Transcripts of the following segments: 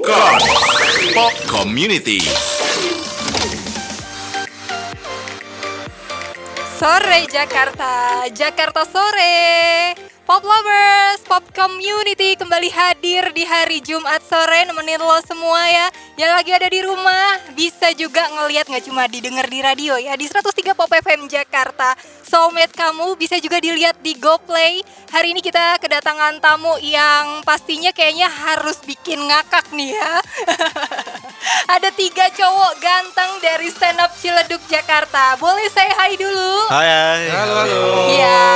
Popcorn. Pop Community. Sore Jakarta, Jakarta sore. Pop lovers, pop community kembali hadir di hari Jumat sore nemenin lo semua ya Yang lagi ada di rumah bisa juga ngeliat nggak cuma didengar di radio ya Di 103 Pop FM Jakarta Soulmate kamu bisa juga dilihat di GoPlay Hari ini kita kedatangan tamu yang pastinya kayaknya harus bikin ngakak nih ya Ada tiga cowok ganteng dari stand up Ciledug Jakarta Boleh saya hai dulu? Hai, hai. Halo, halo. Iya,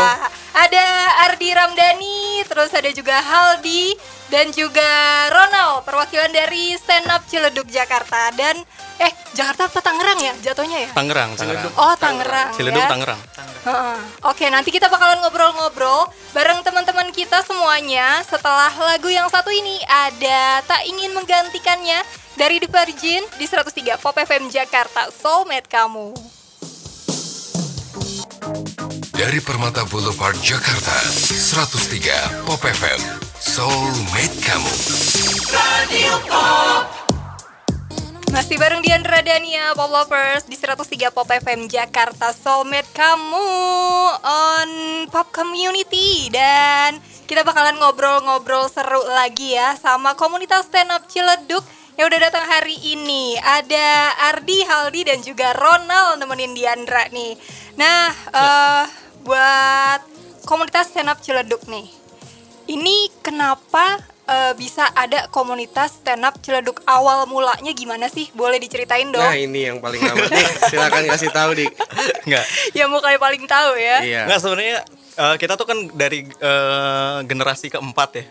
ada Ardi Ramdhani, terus ada juga Haldi dan juga Ronald, perwakilan dari Stand Up Ciledug Jakarta dan eh Jakarta apa Tangerang ya jatuhnya ya? Tangerang, Tangerang. Oh Tangerang. Ciledug ya. Tangerang. Heeh. Oke, nanti kita bakalan ngobrol-ngobrol bareng teman-teman kita semuanya setelah lagu yang satu ini ada Tak Ingin Menggantikannya dari The Virgin di 103 Pop FM Jakarta, Soulmate Kamu. Dari Permata Boulevard Jakarta 103 Pop FM Soulmate Kamu. Masih bareng Diandra Dania, Pop Lovers di 103 Pop FM Jakarta Soulmate kamu on Pop Community. Dan kita bakalan ngobrol-ngobrol seru lagi ya sama komunitas stand up Ciledug yang udah datang hari ini. Ada Ardi, Haldi dan juga Ronald nemenin Diandra nih. Nah, eh buat komunitas stand up Ciledug nih Ini kenapa eh, bisa ada komunitas stand up Ciledug awal mulanya gimana sih? Boleh diceritain dong? Nah ini yang paling amat nih Silakan kasih tahu dik Enggak. Ya mukanya paling tahu ya. Iya Enggak sebenarnya eh, kita tuh kan dari eh, generasi keempat ya.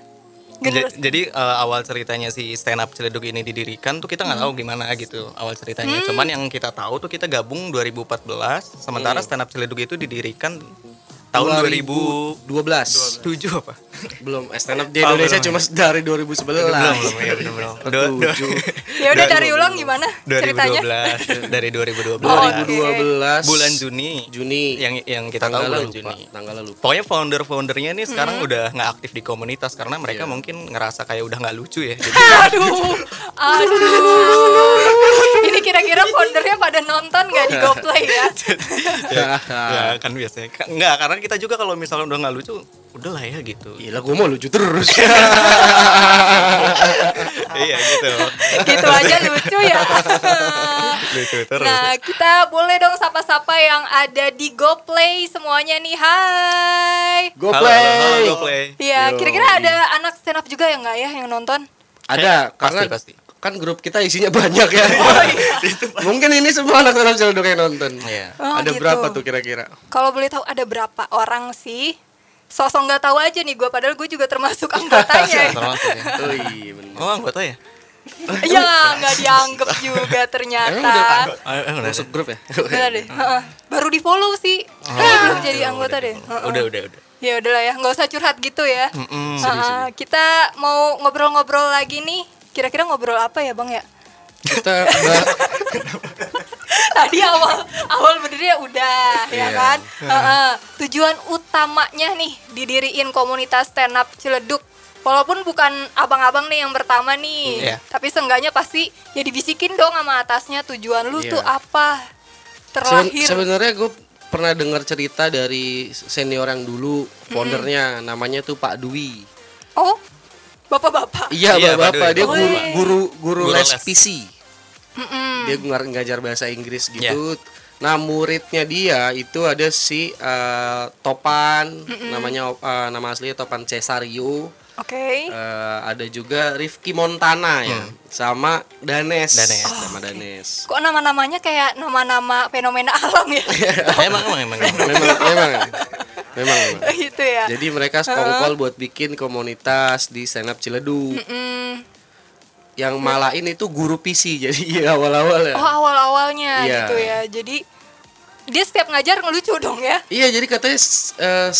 Ja- Jadi eh, awal ceritanya si stand up Ciledug ini didirikan tuh kita nggak tahu gimana gitu awal ceritanya. Cuman yang kita tahu tuh kita gabung 2014, sementara stand up Ciledug itu didirikan tahun 2007 2012 apa? Belum eh, stand up di Oh, Indonesia belum. cuma dari 2011 belum belum ya belum. Ya udah cari ulang gimana ceritanya? 2012 dari 2012 Oh, oke. 2012 bulan Juni Juni yang yang kita tahu Tanggalnya bulan lupa Juni Tanggalnya lupa Pokoknya founder-foundernya nih sekarang udah nggak aktif di komunitas karena mereka mungkin ngerasa kayak udah nggak lucu ya. Jadi Aduh, aduh. Ini kira-kira foundernya pada nonton nggak di GoPlay ya? ya, ya kan biasanya nggak karena kita juga kalau misalnya udah nggak lucu, udahlah ya gitu. Gila gue mau lucu terus iya gitu. gitu aja lucu ya. lucu terus. Nah, kita boleh dong sapa-sapa yang ada di GoPlay semuanya nih. Hai. Go Halo, halo, halo, play go play. Iya, Yo. kira-kira ada anak stand up juga ya nggak ya yang nonton? Ada karena pasti. Kan grup kita isinya banyak ya Mungkin ini semua anak anak Ciledug yang nonton Iya. Oh, Ada gitu. berapa tuh kira-kira? Kalau boleh tahu ada berapa orang sih? Sosok nggak tahu aja nih gue, padahal gue juga termasuk anggotanya. Termasuk ya. Oh iya Oh anggota ya? ya nggak dianggap juga ternyata. Emang udah tahu? Ah, eh, udah, Masuk grup ya? Udah deh, heeh. baru di follow sih, Kayaknya belum jadi anggota deh. Heeh. udah udah udah. Ya udahlah ya, nggak usah curhat gitu ya. Kita mau ngobrol-ngobrol lagi nih. Kira-kira ngobrol apa ya bang ya? Kita Tadi awal awal benernya udah ya Iya. kan. Heeh. Tujuan utamanya nih didiriin komunitas stand up Ciledug. Walaupun bukan abang-abang nih yang pertama nih, Iya. tapi seenggaknya pasti ya dibisikin dong sama atasnya tujuan lu Iya. tuh apa Seben- terlahir. Sebenarnya gue pernah dengar cerita dari senior yang dulu foundernya namanya tuh Pak Dwi. Oh, bapak-bapak. Iya, Iya, Pak Bapak, Dwi. dia Oh, guru guru guru Guru les les. PC. Dia ngajar bahasa Inggris Iya. gitu. Nah, muridnya dia itu ada si eh, Topan, namanya eh, nama aslinya Topan Cesario. Oke. Eh, ada juga Rifki Montana ya, sama Danes. Danes. sama Danes. Kok nama-namanya kayak nama-nama fenomena alam ya? emang emang emang. emang. memang memang memang, gitu ya. Jadi mereka sekongkol buat bikin komunitas di stand up Ciledug. Mm. Yang malain itu guru PC jadi awal-awal ya. Oh awal-awalnya Iya. gitu ya. Jadi dia setiap ngajar ngelucu dong ya. Iya jadi katanya s- eh,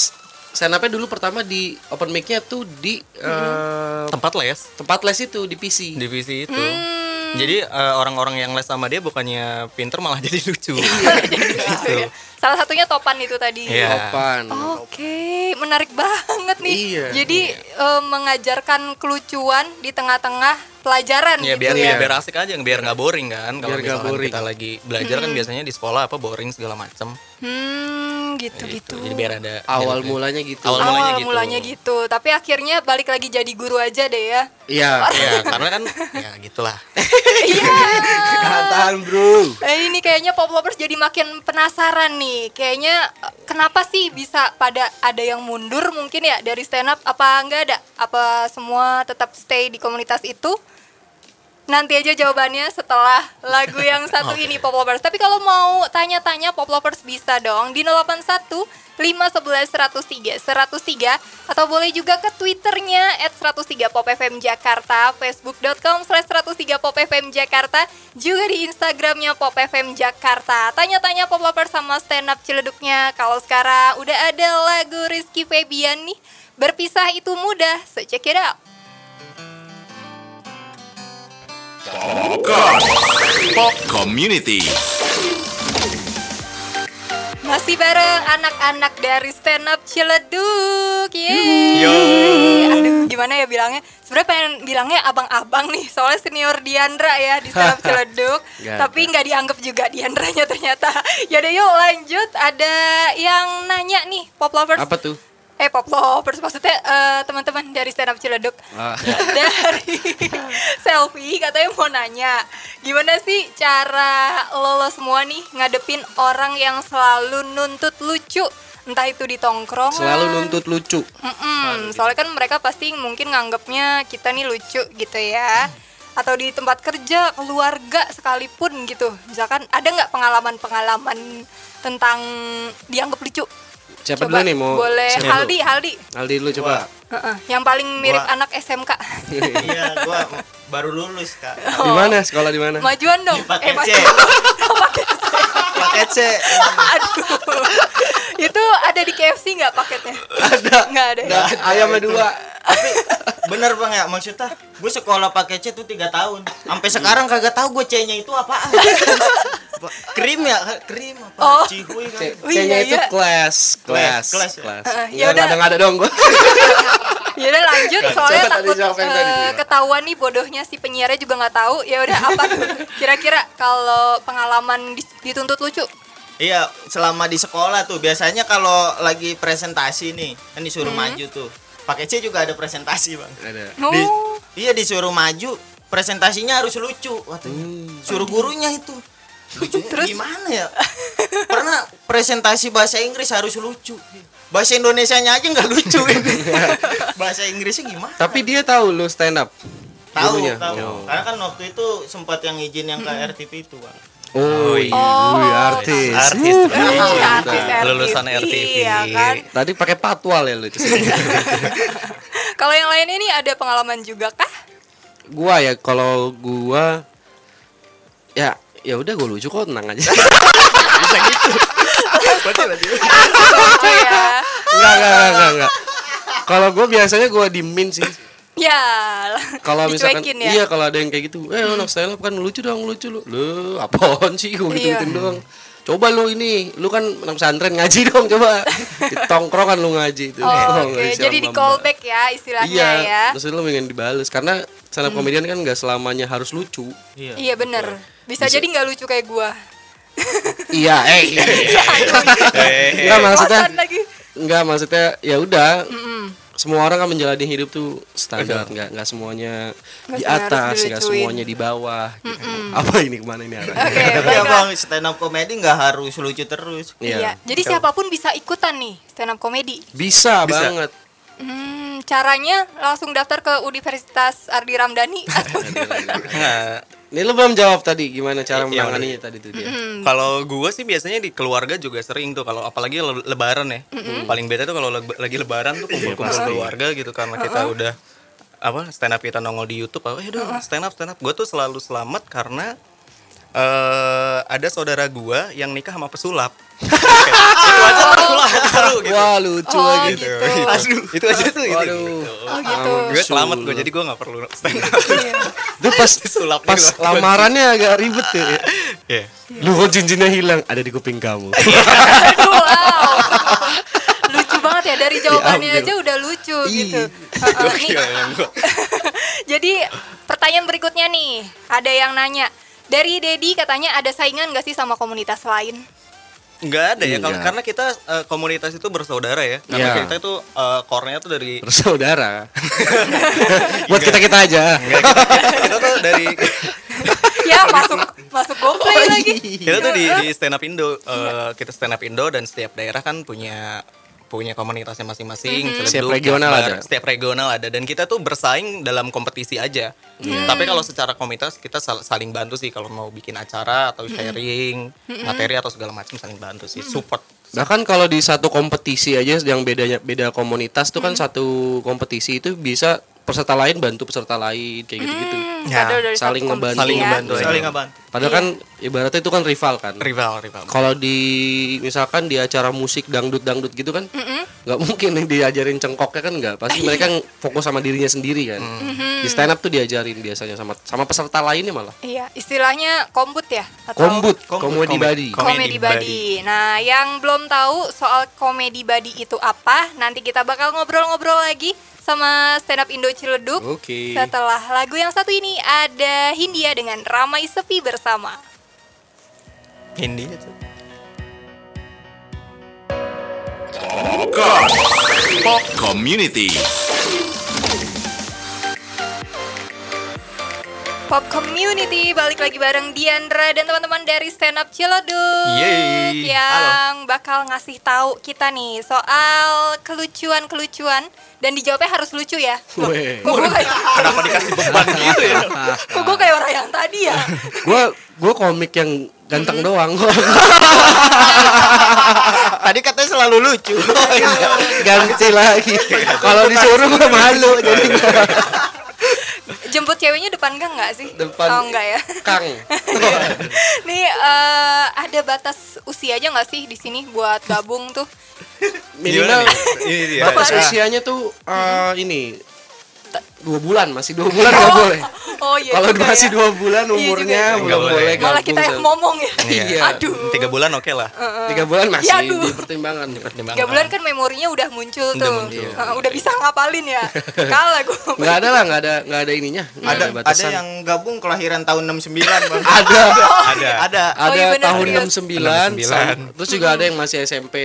stand up-nya dulu pertama di open mic-nya tuh di eh, Tempat les tempat les itu di PC. divisi itu. Hmm. Jadi eh, orang-orang yang les sama dia bukannya pinter malah jadi lucu. Gitu ya. Salah satunya topan itu tadi. Iya. Topan. Oke, menarik banget nih. Iya. Jadi eh, mengajarkan kelucuan di tengah-tengah pelajaran Ya gitu biar ya. biar asik aja, biar nggak boring kan. Kalau misalkan boring. kita lagi belajar kan biasanya di sekolah apa boring segala macem. Hmm, gitu Gitu. gitu. Jadi biar ada Awal biar- mulanya gitu. Awal Awal mulanya gitu. mulanya gitu. Tapi akhirnya balik lagi jadi guru aja deh ya. Iya. Ya karena kan ya gitulah. Tahan bro. Eh, ini kayaknya pop lovers jadi makin penasaran nih. Kayaknya eh, kenapa sih bisa pada ada yang mundur mungkin ya dari stand up apa enggak ada? Apa semua tetap stay di komunitas itu? Nanti aja jawabannya setelah lagu yang satu ini Pop Lovers. Tapi kalau mau tanya-tanya Pop Lovers bisa dong di 081 511 103 103 atau boleh juga ke Twitternya at 103 Pop FM Jakarta, Facebook.com slash 103 Pop FM Jakarta, juga di Instagramnya Pop FM Jakarta. Tanya-tanya Pop Lovers sama stand up ciledugnya. Kalau sekarang udah ada lagu Rizky Febian nih, berpisah itu mudah, so check it out. Popcorn. Pop Community. Masih bareng anak-anak dari stand up Ciledug. Yeay. Yo. Aduh, gimana ya bilangnya? Sebenarnya pengen bilangnya abang-abang nih, soalnya senior Diandra ya di stand up Ciledug. Tapi nggak dianggap juga Diandranya ternyata. Ya udah yuk lanjut. Ada yang nanya nih, Pop Lovers. Apa tuh? Eh Pop Lovers maksudnya eh, teman-teman dari stand up Ciledug. Ah. dari selfie katanya mau nanya gimana sih cara lo, lo semua nih ngadepin orang yang selalu nuntut lucu? Entah itu di tongkrongan. Selalu nuntut lucu. Mm-mm, soalnya kan mereka pasti mungkin nganggapnya kita nih lucu gitu ya. Atau di tempat kerja keluarga sekalipun gitu. Misalkan ada nggak pengalaman-pengalaman tentang dianggap lucu Siapa Coba, dulu nih mau? boleh? Haldi Haldi Aldi dulu coba. Heeh, yang paling mirip Gua- anak SMK Iya, gua baru lulus, Kak. Di mana? Sekolah di mana? majuan dong Paket C. majuan. Oh, paket C. Paket C. Aduh. itu ada di KFC nggak paketnya? Ada. Nggak ada. ya? Nggak, ayamnya dua. Tapi bener bang ya maksudnya gue sekolah pakai C tuh tiga tahun sampai sekarang kagak tahu gue C nya itu apaan krim ya krim apa Oh. cihuy kan C- Oh, C-nya iya, itu iya. kelas, kelas, Kelas, ya? kelas. Heeh, Nggak, ya udah. nggak ada nggak ada dong gua. Ya udah lanjut soalnya Coba tadi takut tadi. ketahuan nih bodohnya si penyiarnya juga nggak tahu. Ya udah apa tuh? Kira-kira kalau pengalaman dituntut lucu? iya selama di sekolah tuh biasanya kalau lagi presentasi nih kan disuruh Hmm. maju tuh pakai C juga ada presentasi bang Ada. Di- Oh. iya disuruh maju presentasinya harus lucu waktu suruh gurunya itu Terus? gimana ya karena presentasi bahasa Inggris harus lucu bahasa Indonesianya aja nggak lucu ini bahasa Inggrisnya gimana Tapi dia tahu lu stand up. tahu tahu Oh. karena kan waktu itu sempat yang izin yang ke RTP itu bang Oh, iya, Oh. Artis. Artis Uh. Iya, artis RTP, Lulusan RTP. Iya kan? Tadi pakai patwal ya lu. Kalau yang lain ini ada pengalaman juga kah? gua ya kalau gua ya ya udah gua lucu kok tenang aja. Lucu ya. Enggak, enggak, enggak, enggak, enggak. Kalau gua biasanya gua dimin sih. Ya. Kalau misalkan ya. iya kalau ada yang kayak gitu, eh anak stand up kan lucu dong, lucu lu. Lu apaan sih gua gitu Iya. doang. Coba lu ini, lu kan anak pesantren ngaji dong coba. Di tongkrongan lu ngaji itu. Oh, Oke, ngaji jadi sama di callback ya istilahnya Iya, ya. terus lu pengen dibales karena stand up comedian kan nggak selamanya harus lucu. iya Iya bener. Bisa, jadi nggak lucu kayak gua. Iya, eh. Eh, Enggak maksudnya Bosan lagi. Enggak maksudnya ya udah. Semua orang kan menjalani hidup tuh standar, nggak nggak semuanya Nggak di atas, nggak semuanya di bawah. gitu. Apa ini ke mana ini arahnya? Oke, Iya baiklah. bang stand up comedy nggak harus lucu terus Iya. Jadi siapa pun bisa ikutan nih stand up comedy. Bisa, Bisa. banget. Hmm, caranya langsung daftar ke Universitas Ardi Ramdhani. Atau Nah, Ini lu belum jawab tadi gimana cara Iya, menanganinya tadi tuh dia. Kalau gue sih biasanya di keluarga juga sering tuh kalau apalagi le- lebaran ya. Paling beda tuh kalau le- lagi lebaran tuh kumpul-kumpul keluarga gitu karena kita udah apa stand up kita nongol di YouTube, oh ya udah stand up stand up. Gue tuh selalu selamat karena eh ada saudara gua yang nikah sama pesulap. itu aja tersulap seru gitu. Wah, lucu Oh, lagi. gitu. Aduh, itu aja tuh itu. Waduh. Oh gitu. Gue selamat gue jadi gue nggak perlu stand up. Itu pas Sulap pas gitu. lamarannya agak ribet tuh ya. Iya. Lu kok cincinnya hilang ada di kuping kamu. Aduh, wow. lucu banget ya dari jawabannya Diambil. aja udah lucu Iya. gitu. Jadi pertanyaan berikutnya nih, ada yang nanya. Dari Dedi katanya ada saingan gak sih sama komunitas lain? Nggak ada ya, kalau Nggak. karena kita eh, komunitas itu bersaudara ya. Karena Iya. kita itu eh, core-nya tuh dari Bersaudara. Buat kita-kita aja. Enggak, kita, kita tuh dari ya masuk masuk GoPlay Oh, lagi. kita tuh di, di stand up Indo eh, kita stand up Indo dan setiap daerah kan punya punya komunitasnya masing-masing Ciledug, Setiap regional Jakbar, ada. setiap regional ada. Dan kita tuh bersaing dalam kompetisi aja. Tapi kalau secara komunitas kita sal- saling bantu sih kalau mau bikin acara atau sharing materi atau segala macam saling bantu sih support. Bahkan kalau di satu kompetisi aja yang bedanya beda komunitas tuh kan satu kompetisi itu bisa peserta lain bantu peserta lain kayak gitu-gitu. Ya, Kado dari saling ngebantu. saling ya. ngebantu aja. Saling ngebantu. Padahal kan ibaratnya itu kan rival kan. rival rival Kalau di misalkan di acara musik dangdut-dangdut gitu kan nggak mungkin yang diajarin cengkoknya kan nggak pasti mereka yang fokus sama dirinya sendiri kan. Di stand up tuh diajarin biasanya sama sama peserta lainnya malah. Iya, istilahnya kombut ya? Atau Kombut, komedi body. Kom- Komedi Komedi body. Nah, yang belum tahu soal komedi body itu apa, nanti kita bakal ngobrol-ngobrol lagi sama stand up Indo Ciledug. Oke. Setelah lagu yang satu ini ada Hindia dengan Ramai Sepi bersama. Hindi itu Pop Community. Pop Community balik lagi bareng Diandra dan teman-teman dari Stand Up Ciledug Yeay. yang bakal ngasih tahu kita nih soal kelucuan-kelucuan dan dijawabnya harus lucu ya. Loh. Kok gue kayak, kenapa dikasih beban gitu ya kok gue kayak orang yang tadi ya? Gua gua komik yang ganteng doang. Tadi katanya selalu lucu. Ganti lagi. Kalau disuruh gua malu jadinya. Jemput ceweknya depan gang nggak sih? Depan Oh enggak ya. Kang. Nih eh, ada batas usia aja nggak sih di sini buat gabung tuh? Minimal batas Apa? usianya tuh eh, ini dua bulan masih dua bulan nggak boleh. Oh iya. Kalau masih ya. dua bulan Iya umurnya juga. belum Nggak boleh. boleh Malah kita yang ngomong ya. Iya. Aduh. tiga bulan oke lah Tiga bulan masih Ya, aduh. di pertimbangan. Pertimbangan. Tiga bulan kan memorinya udah muncul Udah tuh. muncul. Heeh, udah bisa ngapalin ya. Kalah gue. Nggak ada lah, nggak ada nggak ada ininya. nggak ada ada yang gabung kelahiran tahun 69, Bang. ada ada ada. ada Oh, iya bener, tahun serius. 69, 69. sam- terus juga ada yang masih SMP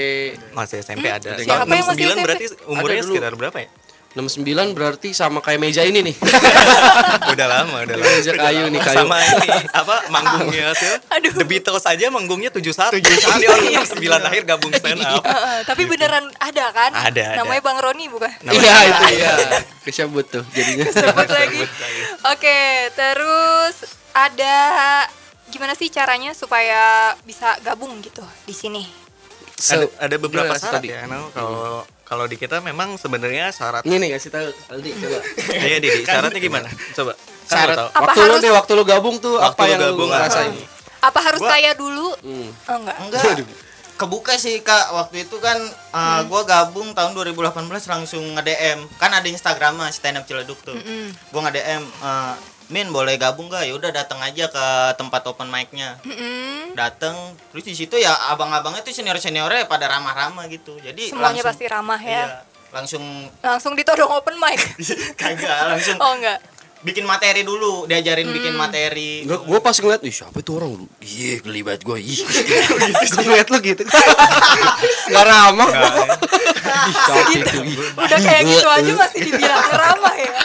masih SMP ada Siapa Tahun yang masih 69 SMP? berarti umurnya Ada sekitar berapa ya 69 berarti sama kayak meja ini nih. udah lama udah lama meja kayu nih kayu. sama ini apa manggungnya sih Aduh. The Beatles aja manggungnya 71 71 dia orang 69 akhir gabung stand up Heeh, tapi beneran ada kan? Ada, ada. Namanya Bang Roni bukan? Iya itu ya. Kesebut tuh jadinya. Sebut lagi. Oke, terus ada gimana sih caranya supaya bisa gabung gitu di sini? ada, Se- ada beberapa syarat ya no? kalau kalau di kita memang sebenarnya syarat Ini nih kasih tahu Aldi coba. iya Didi syaratnya gimana coba kan Syarat. Apa waktu lu harus- nih waktu lu gabung tuh Waktu apa lu yang gabung, lu rasain? Apa harus Gua- kaya dulu? Hmm. Oh enggak. Enggak. Kebuka sih Kak waktu itu kan uh, gua gabung tahun 2018 langsung nge-DM. Kan ada Instagram stand up Ciledug tuh. Gua nge-DM uh, Min boleh gabung gak? Ya udah datang aja ke tempat open mic-nya. Mm-mm. Dateng terus di situ ya abang-abangnya tuh senior-seniornya pada ramah-ramah gitu. Jadi Semuanya langsung- pasti ramah ya. Iya, langsung Langsung ditodong open mic. kagak langsung oh enggak. bikin materi dulu, diajarin bikin materi. Gua, gua pas ngeliat, ih siapa itu orang? Iya, geli banget gua. Ih. gua ngeliat lu gitu. Gak ramah. Ih. Udah kayak gitu aja masih dibilang ramah ya.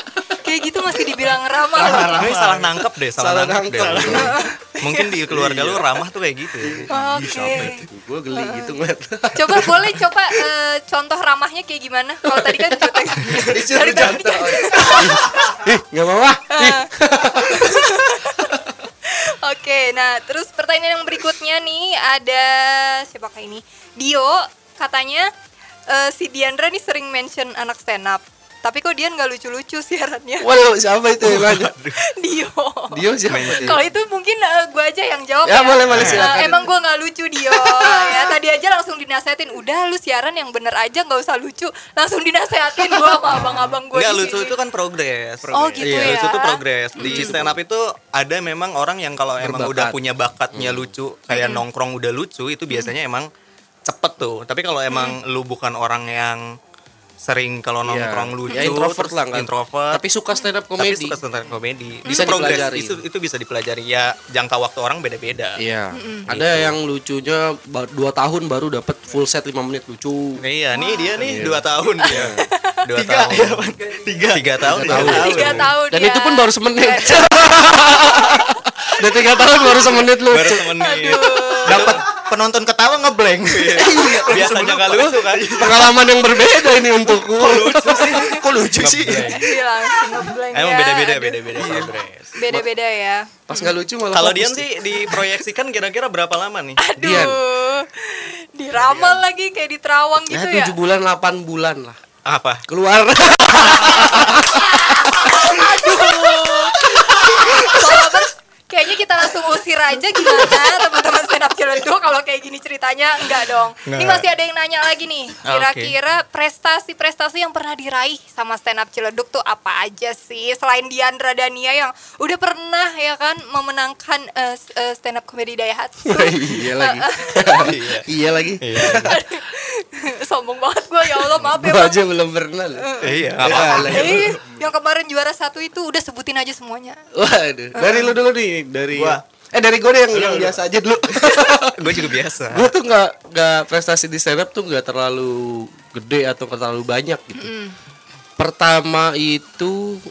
Kayak gitu masih dibilang ramah. Ini salah nangkep deh, salah, Salah nangkep, nangkep. deh. Mungkin di keluarga lu ramah tuh kayak gitu. Oke. Gua geli gitu ngeliat. Coba boleh coba eh, contoh ramahnya kayak gimana? Kalau tadi kan jutek. Dari tadi. Ih, enggak ah. Ih. Oke, nah terus pertanyaan yang berikutnya nih ada siapa kayak ini? Dio katanya eh, si Diandra nih sering mention anak stand up. Tapi kok Dian nggak lucu-lucu siarannya? Waduh, siapa itu yang nanya? Dio. Dio siapa? Kalau itu mungkin eh, gua aja yang jawab Ya, ya. boleh, boleh, Eh, silakan. emang gua nggak lucu Dio. ya tadi aja langsung dinasehatin. Udah lu siaran yang bener aja nggak usah lucu. Langsung dinasehatin gua sama abang-abang gua. Enggak di lucu itu kan progres. Oh, gitu Iya, ya. Lucu itu progres. Di stand up itu ada memang orang yang kalau emang Berbakat. udah punya bakatnya lucu, kayak nongkrong udah lucu, itu biasanya emang cepet tuh. Tapi kalau emang lu bukan orang yang sering kalau Iya. nongkrong lucu Ya, introvert lah nggak- introvert Tapi suka stand up tapi komedi. suka stand up komedi Bisa itu progres dipelajari. itu itu bisa dipelajari ya jangka waktu orang beda-beda Iya. Ada yang lucunya dua tahun baru dapat full set 5 menit lucu. iya nih dia nih Iya. dua tahun dia dua tahun tiga tiga tahun Tiga tahun. tahun. Tiga tahun Dan ya. itu pun baru semenit. Dan tiga tahun baru semenit baru lucu. semenit Dapat penonton ketawa ngeblank. biasanya nggak lucu kan Pengalaman yang berbeda ini untukku. Kok lucu sih? Iya, langsung ngeblank emang ya. beda-beda Aduh, beda-beda progres Beda-beda ya. Pas nggak lucu malah. kalau Dian sih diproyeksikan kira-kira berapa lama nih Aduh. Dian. Diramal lagi kayak di Terawang ya gitu ya. 7 bulan 8 bulan lah. apa Keluar. kayaknya kita langsung usir aja gimana teman-teman stand up Ciledug kalau kayak gini ceritanya enggak dong. Ini Enggak. masih ada yang nanya lagi nih. Oke. Kira-kira prestasi-prestasi yang pernah diraih sama stand up Ciledug tuh apa aja sih selain Diandra Dania yang udah pernah ya kan memenangkan s- eh, stand up comedy Daihatsu. iya lagi. Iya. iya lagi. Sombong banget gue ya Allah maaf ya. Aja belum pernah loh. iya Ah, lagi. Eh, yang kemarin juara satu itu udah sebutin aja semuanya. Waduh, dari lu dulu nih, dari Gua. Eh dari gue deh yang, yang biasa aja dulu. gue juga biasa gue tuh nggak nggak prestasi di stand up tuh nggak terlalu gede atau nggak terlalu banyak gitu. Pertama itu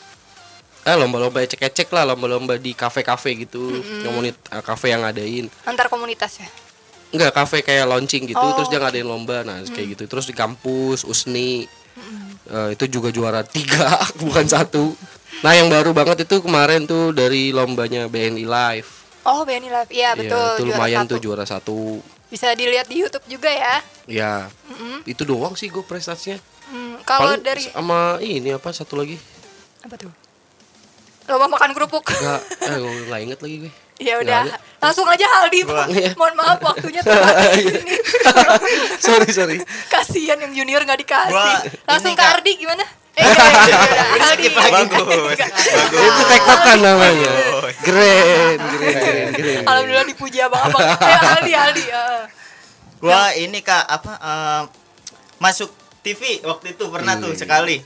eh lomba-lomba ecek-ecek lah, lomba-lomba di kafe-kafe gitu, komunit eh, kafe yang ngadain. Antar komunitas ya. Enggak, kafe kayak launching gitu, Oh, terus dia ngadain lomba, nah kayak gitu. Terus di kampus, USNI, eh, itu juga juara tiga, bukan satu. Nah yang baru banget itu kemarin tuh dari lombanya BNI Live. Oh, BNI Live. Iya, betul. Iya, itu juara lumayan satu. tuh juara satu. Bisa dilihat di YouTube juga ya. Ya, itu doang sih gue prestasinya. Hmm, kalau Paling dari sama ini apa satu lagi? apa tuh? Lomba makan kerupuk. Enggak, eh gue nggak inget lagi gue. ya udah, langsung aja. Iya. Mohon maaf waktunya terbatas sini. sorry sorry. Kasihan yang junior nggak dikasih. Langsung ke. Ardi gimana? Eh, iya, iya, iya, Aldi. bagus Itu tektokan namanya. Keren, keren, keren. Alhamdulillah dipuji abang-abang. Eh, Aldi, Aldi. ya. Gua ini Kak apa eh, masuk TV waktu itu pernah tuh sekali.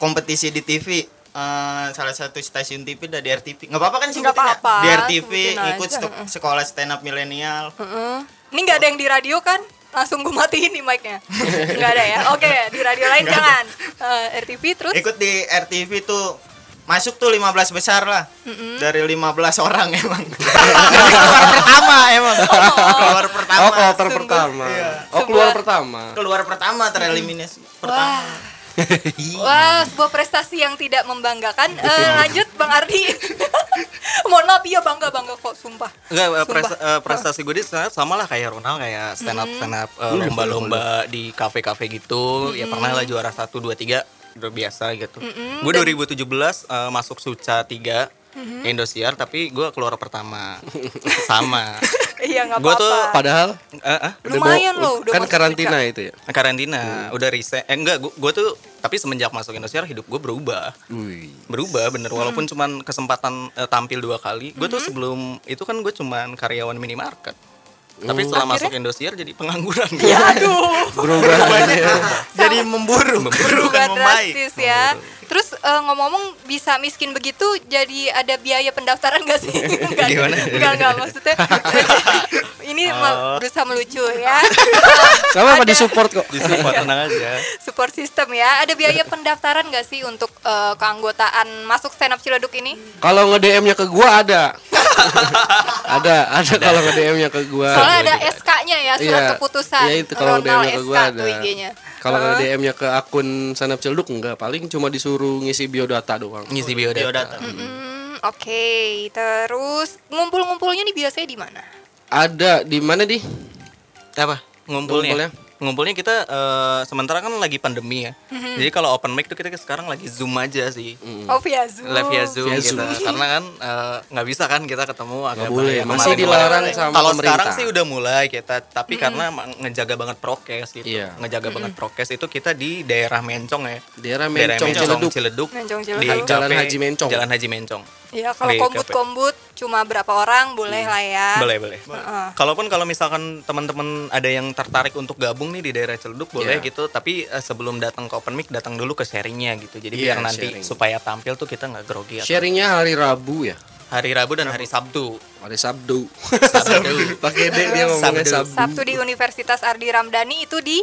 Kompetisi di TV eh, salah satu stasiun TV dari RTV. Nggak apa-apa kan sih Nggak apa-apa, Di RTV ikut aja, sekolah stand up milenial. Heeh. Ini nggak ada yang di radio kan? Langsung gue matiin nih mic-nya. Nggak ada ya? Oke, di radio lain jangan. Eh, RTV terus? Ikut di RTV tuh masuk tuh 15 besar lah. Dari 15 orang emang. keluar pertama emang. Keluar pertama. Oh, kloter Sungguh. pertama. Iya. Oh, keluar pertama. Keluar pertama tereliminasi pertama. Wah. Wah, sebuah prestasi yang tidak membanggakan. Eh, lanjut Bang Ardi. Mohon maaf iya bangga bangga kok, sumpah. Enggak, eh, Sumpah. pres- eh, prestasi gue up sama lah kayak Ronald kayak stand up stand up lomba-lomba di kafe-kafe gitu. Ya pernah lah juara satu dua tiga udah biasa gitu. Gue 2017 eh, masuk Suca 3 Indosiar tapi gue keluar pertama sama Iya nggak apa-apa. tuh Padahal Eh, eh, udah Lumayan loh, kan karantina itu ya. karantina udah reset eh enggak gue tuh tapi semenjak masuk Indosiar hidup gue berubah Wih. berubah bener walaupun Hmm. cuman kesempatan eh, tampil dua kali gue tuh sebelum itu kan gue cuman karyawan minimarket tapi setelah masuk Indosiar jadi pengangguran Ya aduh. Berubah. Jadi memburu, Memburu, membaik. drastis ya. Terus eh, ngomong-ngomong bisa miskin begitu jadi ada biaya pendaftaran gak sih? Enggak, Gimana? Enggak, enggak maksudnya. ini me- berusaha melucu ya. Sama apa disupport kok. disupport tenang aja Support system ya. Ada biaya pendaftaran gak sih untuk eh, keanggotaan masuk stand up Ciledug ini? Kalau nge-DM-nya ke gua ada. ada, ada kalau nge-DM-nya ke gua. Soalnya ada SK-nya ya, surat Iya. keputusan. Iya, itu kalau Ronald DM-nya ke gua ada. Kalau nge-DM-nya ke akun Sanap Celduk enggak, paling cuma disuruh ngisi biodata doang. ngisi biodata, Biodata. Hmm, oke. Terus ngumpul-ngumpulnya nih biasanya di mana? Ada di mana di? apa ngumpulnya Ngumpulnya? Ngumpulnya kita eh, sementara kan lagi pandemi ya Mhm. jadi kalau open mic tuh kita sekarang lagi zoom aja sih Oh, via Zoom. live via zoom Via gitu Zoom. karena kan eh, nggak bisa kan kita ketemu agak Nggak boleh, bahaya. masih dilarang kemarin- sama kalau sekarang sih udah mulai kita tapi karena emang ngejaga banget prokes gitu Iya. ngejaga banget prokes itu kita di daerah Mencong ya Daerah Mencong Ciledug. Ciledug Mencong di Ciledug. Jalan cafe- Haji Mencong. Jalan Haji Mencong Ya kalau kombut-kombut cuma berapa orang boleh lah ya. Boleh, boleh. Heeh. Kalaupun kalau misalkan teman-teman ada yang tertarik untuk gabung nih di daerah Ciledug boleh Iya. gitu, tapi eh, sebelum datang ke open mic datang dulu ke sharingnya gitu. Jadi Iya, biar nanti sharing. supaya tampil tuh kita nggak grogi. atau- Sharingnya hari Rabu ya. Hari Rabu dan hari Sabtu. Hari Sabtu. Sabtu. Pakai D dia ngomongnya Sabtu. Sabtu. Sabtu di Universitas Ardi Ramdhani itu di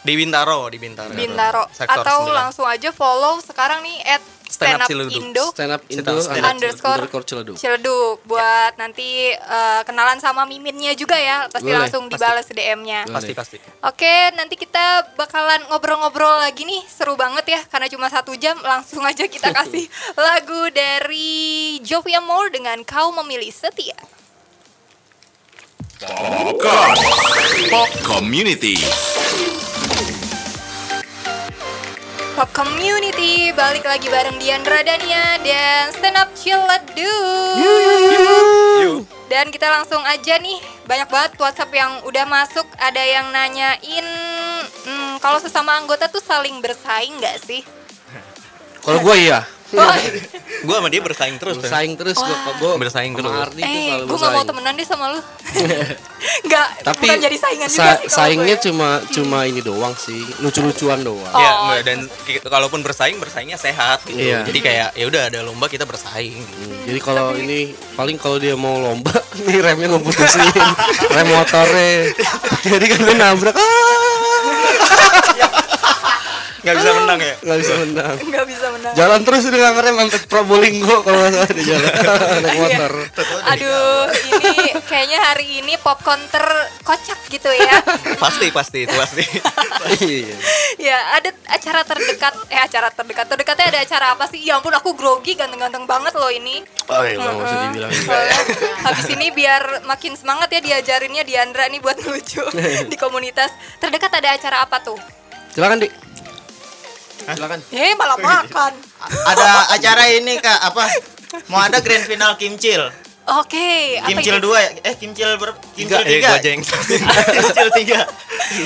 Di Bintaro, di Bintaro. Bintaro Sektor atau 9. langsung aja follow sekarang nih at Stand stand Up up Ciledug. Indo Stand up Indo Stand up underscore underscore Ciledug. Ciledug buat nanti eh, kenalan sama miminnya juga ya pasti Boleh, langsung dibalas DM-nya. Pasti pasti. Oke, nanti kita bakalan ngobrol-ngobrol lagi nih, seru banget ya, karena cuma satu jam, langsung aja kita kasih lagu dari Jovia Moore dengan Kau Memilih Setia. Pop Community. Pop Community, balik lagi bareng Diandra Dania dan Stand Up Ciledug. Dan kita langsung aja nih, banyak banget WhatsApp yang udah masuk, ada yang nanyain, hmm, kalau sesama anggota tuh saling bersaing nggak sih? Kalau gue iya. Wah, Gue sama dia bersaing terus. Bersaing terus gue gue Bersaing terus. Ardi eh, gue gak mau temenan deh sama lu. Nggak, Tapi bukan jadi saingan juga sa- sih kalau saingnya gue. cuma cuma ini doang sih, lucu-lucuan doang. Ya, Oh. enggak dan kalaupun bersaing bersaingnya sehat gitu. Iya. Jadi kayak ya udah ada lomba kita bersaing. Hmm, Jadi kalau ini paling kalau dia mau lomba, nih remnya gue putusin, rem motornya. Jadi kan dia nabrak, ah, Nggak bisa menang ya. nggak bisa menang. Nggak bisa menang. Jalan terus udah nggak ngerem sampai Probolinggo kalau nggak salah di jalan naik motor. Aduh, ini kayaknya hari ini popcorn terkocak gitu ya. pasti pasti itu pasti. Iya. ya, ada acara terdekat, eh acara terdekat. Terdekatnya ada acara apa sih? Ya ampun, aku grogi ganteng-ganteng banget loh ini. Oh iya, nggak usah dibilang. Habis ini biar makin semangat ya diajarinnya Diandra nih buat lucu di komunitas. Terdekat ada acara apa tuh? Silakan Silakan. Eh, malah makan. Ada acara ini Kak, apa? Mau ada grand final Kimcil. Oke, apa Kimcil itu? 2 ya? Eh, Kimcil ber Kimcil Eh, 3. gua aja yang Kimcil 3.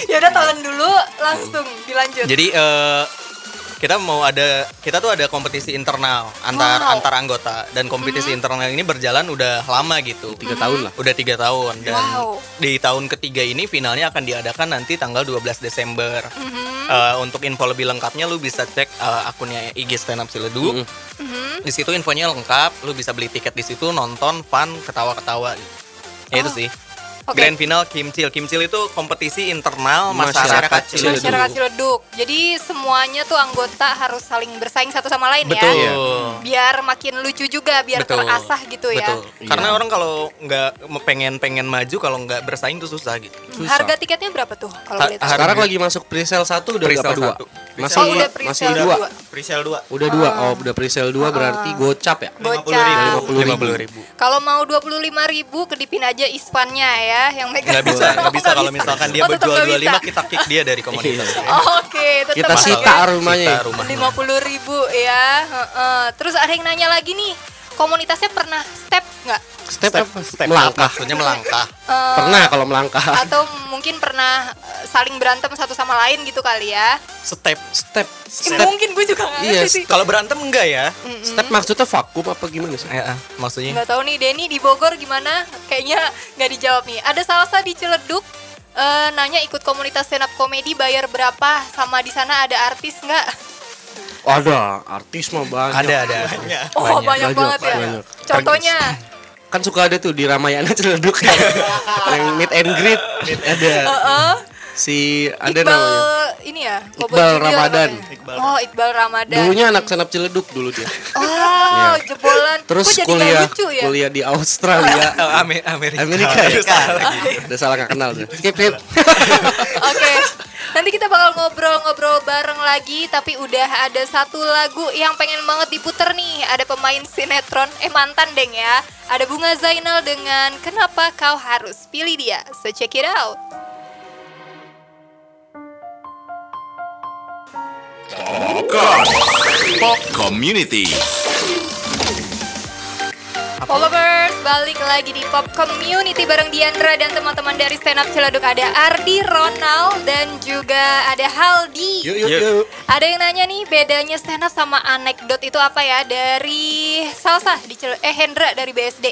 Ya udah telan dulu, langsung dilanjut. Jadi eh, kita mau ada kita tuh ada kompetisi internal antar Wow. antar anggota dan kompetisi internal ini berjalan udah lama gitu. Tiga tahun lah. Udah tiga tahun dan Wow. di tahun ketiga ini finalnya akan diadakan nanti tanggal 12 Desember. Mm-hmm. Eh, untuk info lebih lengkapnya lu bisa cek eh, akunnya IG Stand Up Ciledug. Mm-hmm. Di situ infonya lengkap, lu bisa beli tiket di situ nonton fun ketawa-ketawa gitu. Ya itu Oh. sih. Oke. Grand final Kimcil. Kimcil itu kompetisi internal masyarakat, Masyarakat Ciledug. Masyarakat Ciledug. Jadi semuanya tuh anggota harus saling bersaing satu sama lain Betul. ya. Biar makin lucu juga, biar Betul. terasah gitu ya. Betul. Karena orang kalau nggak pengen pengen maju kalau nggak bersaing tuh susah gitu. Susah. Harga tiketnya berapa tuh kalau Ha- Sekarang lagi masuk presale satu udah Presale berapa dua? satu. Masih Oh, udah masih presale dua. dua. Presale 2. Udah dua. Oh, udah presale dua berarti gocap ya? Bocah. 50 ribu. Kalau mau 25.000 ribu kedipin aja ispannya ya yang megang. Nggak bisa, nggak bisa kalau misalkan dia Oh, berjual nggak 25 bisa. kita kick dia dari komunitas. Oh, Oke, tetap Kita sita rumahnya. Sita lima puluh ribu ya. Heeh. Terus ada yang nanya lagi nih, komunitasnya pernah step nggak? Step, Step, apa? step melangkah. maksudnya melangkah. Eh, Pernah kalau melangkah. Atau mungkin pernah eh, saling berantem satu sama lain gitu kali ya? Step. Step. Eh, Step. mungkin gue juga nggak Iya, ngerti sih. Kalau berantem enggak ya? Step maksudnya vakum apa gimana sih? Ya, maksudnya Nggak tahu nih Denny di Bogor gimana? Kayaknya nggak dijawab nih. Ada salsa di Ciledug. eh, nanya ikut komunitas stand up komedi bayar berapa sama di sana ada artis nggak? Ada, artis mah banyak. ada ada. Oh banyak, Banyak, banget ya. banyak. Contohnya Kan suka ada tuh di Ramayana Ciledug yang, yang meet and greet. Ada Heeh. Si ada Iqbal namanya. ini ya Iqbal Ramadan. namanya. Oh Iqbal Ramadan. Dulunya anak senap Ciledug dulu dia. Oh jebolan. Terus Kok kuliah lucu ya? kuliah di Australia. Oh, Amer- Amerika. Amerika ya? Udah salah nggak kenal tuh. Skip, skip. Oke. Nanti kita bakal ngobrol-ngobrol bareng lagi tapi udah ada satu lagu yang pengen banget diputer nih. Ada pemain sinetron eh mantan deng ya. Ada Bunga Zainal dengan Kenapa Kau Harus Pilih Dia. So check it out. Pop Community. Followers, balik lagi di Pop Community bareng Diandra dan teman-teman dari Stand Up Ciledug ada Ardi, Ronald dan juga ada Haldi. Yuk yuk yuk. Ada yang nanya nih bedanya stand up sama anekdot itu apa ya dari Salsa di Cile- eh Hendra dari BSD.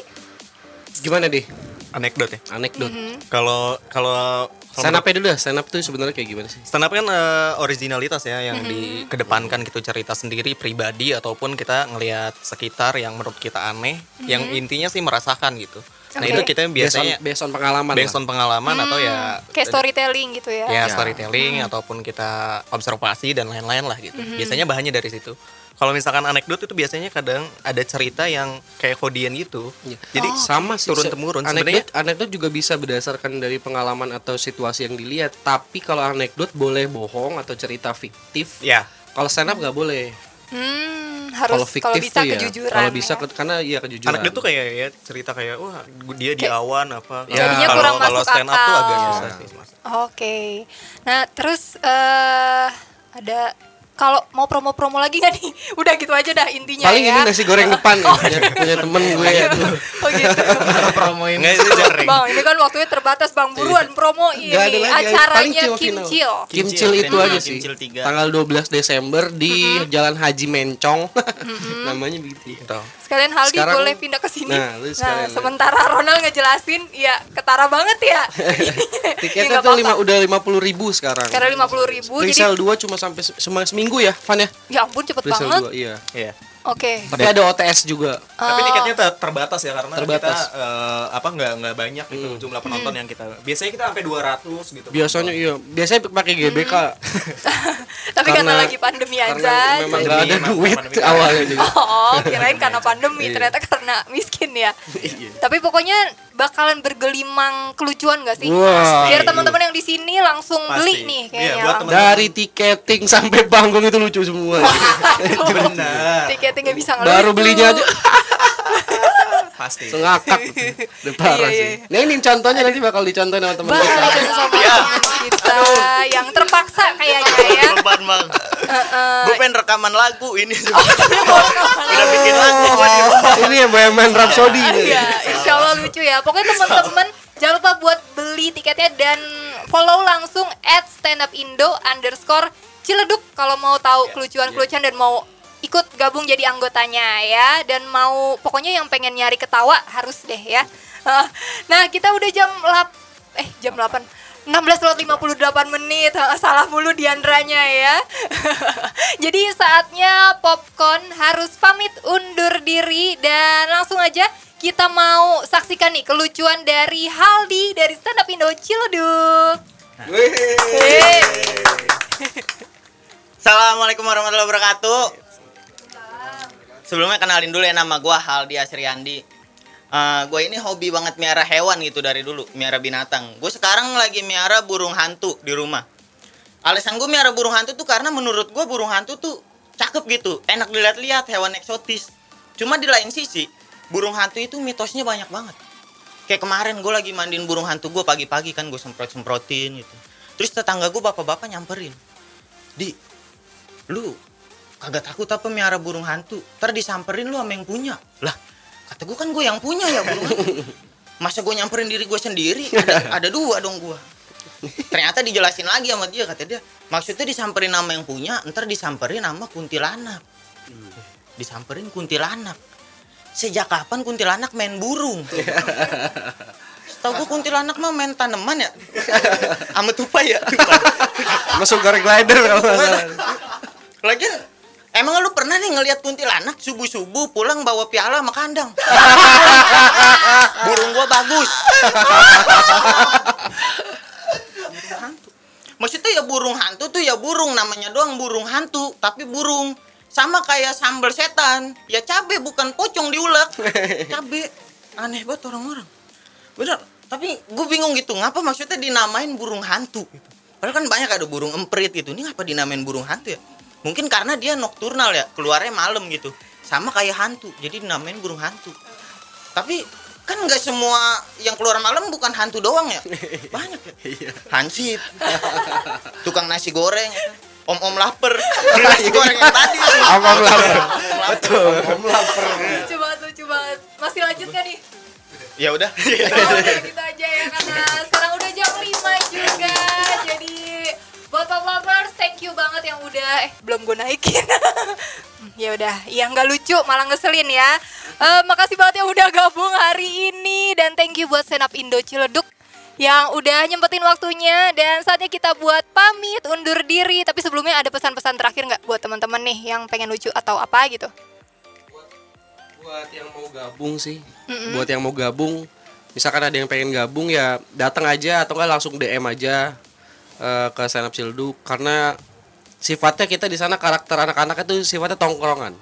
Gimana deh? Anekdot ya. Anekdot. Kalau kalau Stand up dulu dah. Stand up tuh sebenarnya kayak gimana sih? Stand up kan eh, originalitas ya yang dikedepankan gitu cerita sendiri pribadi ataupun kita ngelihat sekitar yang menurut kita aneh yang intinya sih merasakan gitu. Nah, itu kita Based on, biasanya based on pengalaman. based on pengalaman atau ya Kayak storytelling gitu ya. ya storytelling ataupun kita observasi dan lain-lain lah gitu. Biasanya bahannya dari situ. Kalau misalkan anekdot itu biasanya kadang ada cerita yang kayak kodian gitu. Iya. Jadi sama sih turun temurun. Anekdot, Sebenarnya anekdot juga bisa berdasarkan dari pengalaman atau situasi yang dilihat. Tapi kalau anekdot boleh bohong atau cerita fiktif. ya Kalau stand up nggak boleh. Hmm, Kalau harus kalau fiktif bisa tuh ya. kejujuran. Kalau bisa ya. karena iya kejujuran. anekdot tuh kayak ya cerita kayak wah dia di awan apa. Ya. Jadinya Kalau- kurang kalau masuk stand up tuh agak susah sih. Mas. Oke. Nah, terus eh ada kalau mau promo-promo lagi gak nih? Udah gitu aja dah intinya Paling ya. ini nasi goreng depan nih. punya, punya temen gue ya. Oh gitu. promoin Enggak itu jaring. Bang, ini kan waktunya terbatas Bang. Buruan promo ini Nggak ada lagi. Paling acaranya. Kimcil. Kimcil itu aja sih. Tanggal 12 Desember di Jalan Haji Mencong. Namanya begitu. Gitu. Sekalian Haldi Sekarang- boleh pindah ke sini. Nah, lu lah. sementara Ronald ngejelasin, ya ketara banget ya. Ya, Tiketnya nggak tuh lima, udah lima puluh ribu sekarang. Sekarang 50.000 jadi Presale 2 cuma sampai se- seminggu ya, Van ya? ya ampun cepet Presale banget. 2, iya. Iya. Oke. Tapi ada OTS juga. Tapi Oh. tiketnya ter- terbatas ya karena Terbatas. kita eh, apa nggak nggak banyak gitu jumlah penonton yang kita. Biasanya kita sampai 200 gitu. Biasanya iya, biasanya pakai GBK. Tapi karena, Karena- lagi pandemi Karena aja. memang jadi- nggak ada duit pandemi. awalnya juga. Oh, kirain karena pandemi, Iya. ternyata karena miskin ya. Tapi pokoknya bakalan bergelimang kelucuan gak sih? Wah. Biar teman-teman yang di sini langsung Pasti. beli nih Iya, kayaknya. buat teman- Dari tiketing sampai panggung itu lucu semua. Benar. Tiketnya nggak bisa ngelucu. Baru belinya aja Pasti. sengakak. Udah parah Iya, sih. iya. Nah ini contohnya nanti bakal dicontohin sama teman kita. sama Iya. teman kita yang terpaksa kayaknya ya. beban bang Heeh. gue pengen rekaman lagu ini Oh, udah bikin lagu. Ini yang Bohemian Rhapsody. Iya, insya Allah lucu ya. Pokoknya teman-teman jangan lupa buat beli tiketnya dan follow langsung at stand up indo underscore ciledug kalau mau tahu kelucuan-kelucuan dan mau ikut gabung jadi anggotanya ya. Dan mau pokoknya yang pengen nyari ketawa harus deh ya. Nah kita udah jam lap eh jam 8 16 lewat 58 menit. Hah, Salah mulu Diandranya ya. Jadi saatnya Popcorn harus pamit undur diri Dan langsung aja kita mau saksikan nih kelucuan dari Haldi dari Stand Up Indo Ciledug. Assalamualaikum warahmatullahi wabarakatuh sebelumnya kenalin dulu ya nama gue Haldi Asriandi. Eh gue ini hobi banget miara hewan gitu dari dulu miara binatang. Gue sekarang lagi miara burung hantu di rumah. Alasan gue miara burung hantu tuh karena menurut gue burung hantu tuh cakep gitu enak dilihat-lihat hewan eksotis. Cuma di lain sisi burung hantu itu mitosnya banyak banget. Kayak kemarin gue lagi mandiin burung hantu gue pagi-pagi kan gue semprot semprotin gitu. Terus tetangga gue bapak-bapak nyamperin. Di lu kagak takut apa miara burung hantu. Ntar disamperin lu sama yang punya. Lah kata gue kan gue yang punya ya burung hantu. Masa gue nyamperin diri gue sendiri? Ada, ada dua dong gue ternyata dijelasin lagi sama dia kata dia. Maksudnya disamperin nama yang punya ntar disamperin nama kuntilanak. Disamperin kuntilanak. Sejak kapan kuntilanak main burung? Tahu gue kuntilanak mah main tanaman ya. Sama tupai ya. Tupai. Masuk goreng glider kalau. Lagian emang lu pernah nih ngelihat kuntilanak subuh-subuh pulang bawa piala sama kandang? Burung gua bagus. Burung hantu. Maksudnya ya burung hantu tuh ya burung namanya doang burung hantu, tapi burung sama kayak sambal setan. Ya cabe bukan pocong diulek. Cabe. Aneh banget orang-orang. Bener. Tapi gue bingung gitu, ngapa maksudnya dinamain burung hantu? Gitu. Padahal kan banyak ada burung emprit gitu. Ini ngapa dinamain burung hantu ya? Mungkin karena dia nokturnal ya, keluarnya malam gitu. Sama kayak hantu, jadi dinamain burung hantu. Tapi kan nggak semua yang keluar malam bukan hantu doang ya. Banyak ya. Hansip. Tukang nasi goreng. kan. Om-om lapar. Beli nasi goreng yang tadi. Om-om lapar. Betul. Om lapar. Lucu banget, lucu banget Masih lanjut gak nih? Ya udah. Oh, udah gitu aja ya karena sekarang udah jam 5 juga. Jadi buat Pop Lovers, thank you banget yang udah eh belum gue naikin. ya udah, ya nggak lucu malah ngeselin ya. Eh, makasih banget yang udah gabung hari ini dan thank you buat Senap Indo Ciledug yang udah nyempetin waktunya dan saatnya kita buat pamit undur diri. Tapi sebelumnya ada pesan-pesan terakhir nggak buat teman-teman nih yang pengen lucu atau apa gitu? Buat yang mau gabung sih. Buat yang mau gabung misalkan ada yang pengen gabung ya datang aja atau enggak langsung DM aja eh, ke stand up Ciledug karena sifatnya kita di sana karakter anak-anak itu sifatnya tongkrongan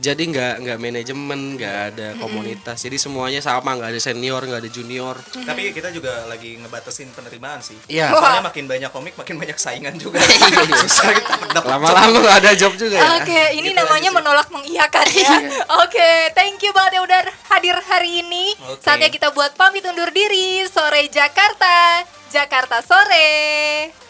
jadi nggak nggak manajemen nggak ada komunitas jadi semuanya sama nggak ada senior nggak ada junior Tapi kita juga lagi ngebatasin penerimaan sih. Iya. Soalnya makin banyak komik, makin banyak saingan juga. Susah kita dapat lama-lama nggak ada job juga ya Oke, ini namanya menolak mengiyakan ya. Oke, thank you banget yang udah hadir hari ini. Oke. Saatnya kita buat pamit undur diri. Sore Jakarta, Jakarta sore.